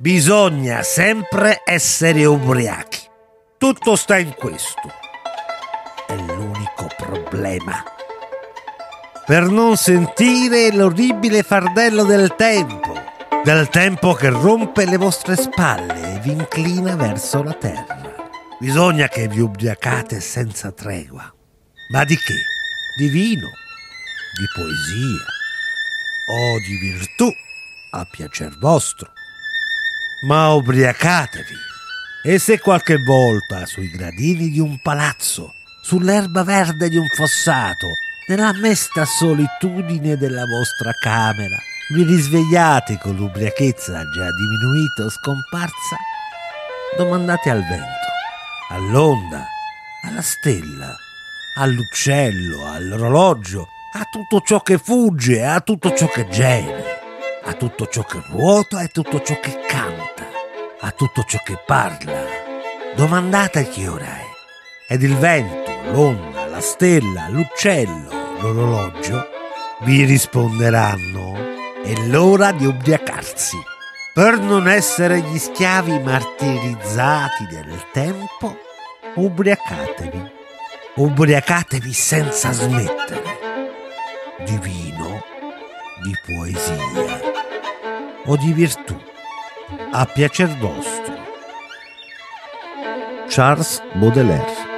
Bisogna sempre essere ubriachi. Tutto sta in questo. È l'unico problema. Per non sentire l'orribile fardello del tempo, del tempo che rompe le vostre spalle e vi inclina verso la terra. Bisogna che vi ubriacate senza tregua. Ma di che? Di vino, di poesia o di virtù, a piacer vostro. Ma ubriacatevi. E se qualche volta sui gradini di un palazzo, sull'erba verde di un fossato, nella mesta solitudine della vostra camera, vi risvegliate con l'ubriachezza già diminuita o scomparsa, domandate al vento all'onda, alla stella, all'uccello, all'orologio, a tutto ciò che fugge, a tutto ciò che geme, a tutto ciò che ruota e tutto ciò che canta, a tutto ciò che parla. Domandate che ora è. Ed il vento, l'onda, la stella, l'uccello, l'orologio vi risponderanno. È l'ora di ubriacarsi per non essere gli schiavi martirizzati del tempo, ubriacatevi, ubriacatevi senza smettere, di vino, di poesia o di virtù, a piacer vostro. Charles Baudelaire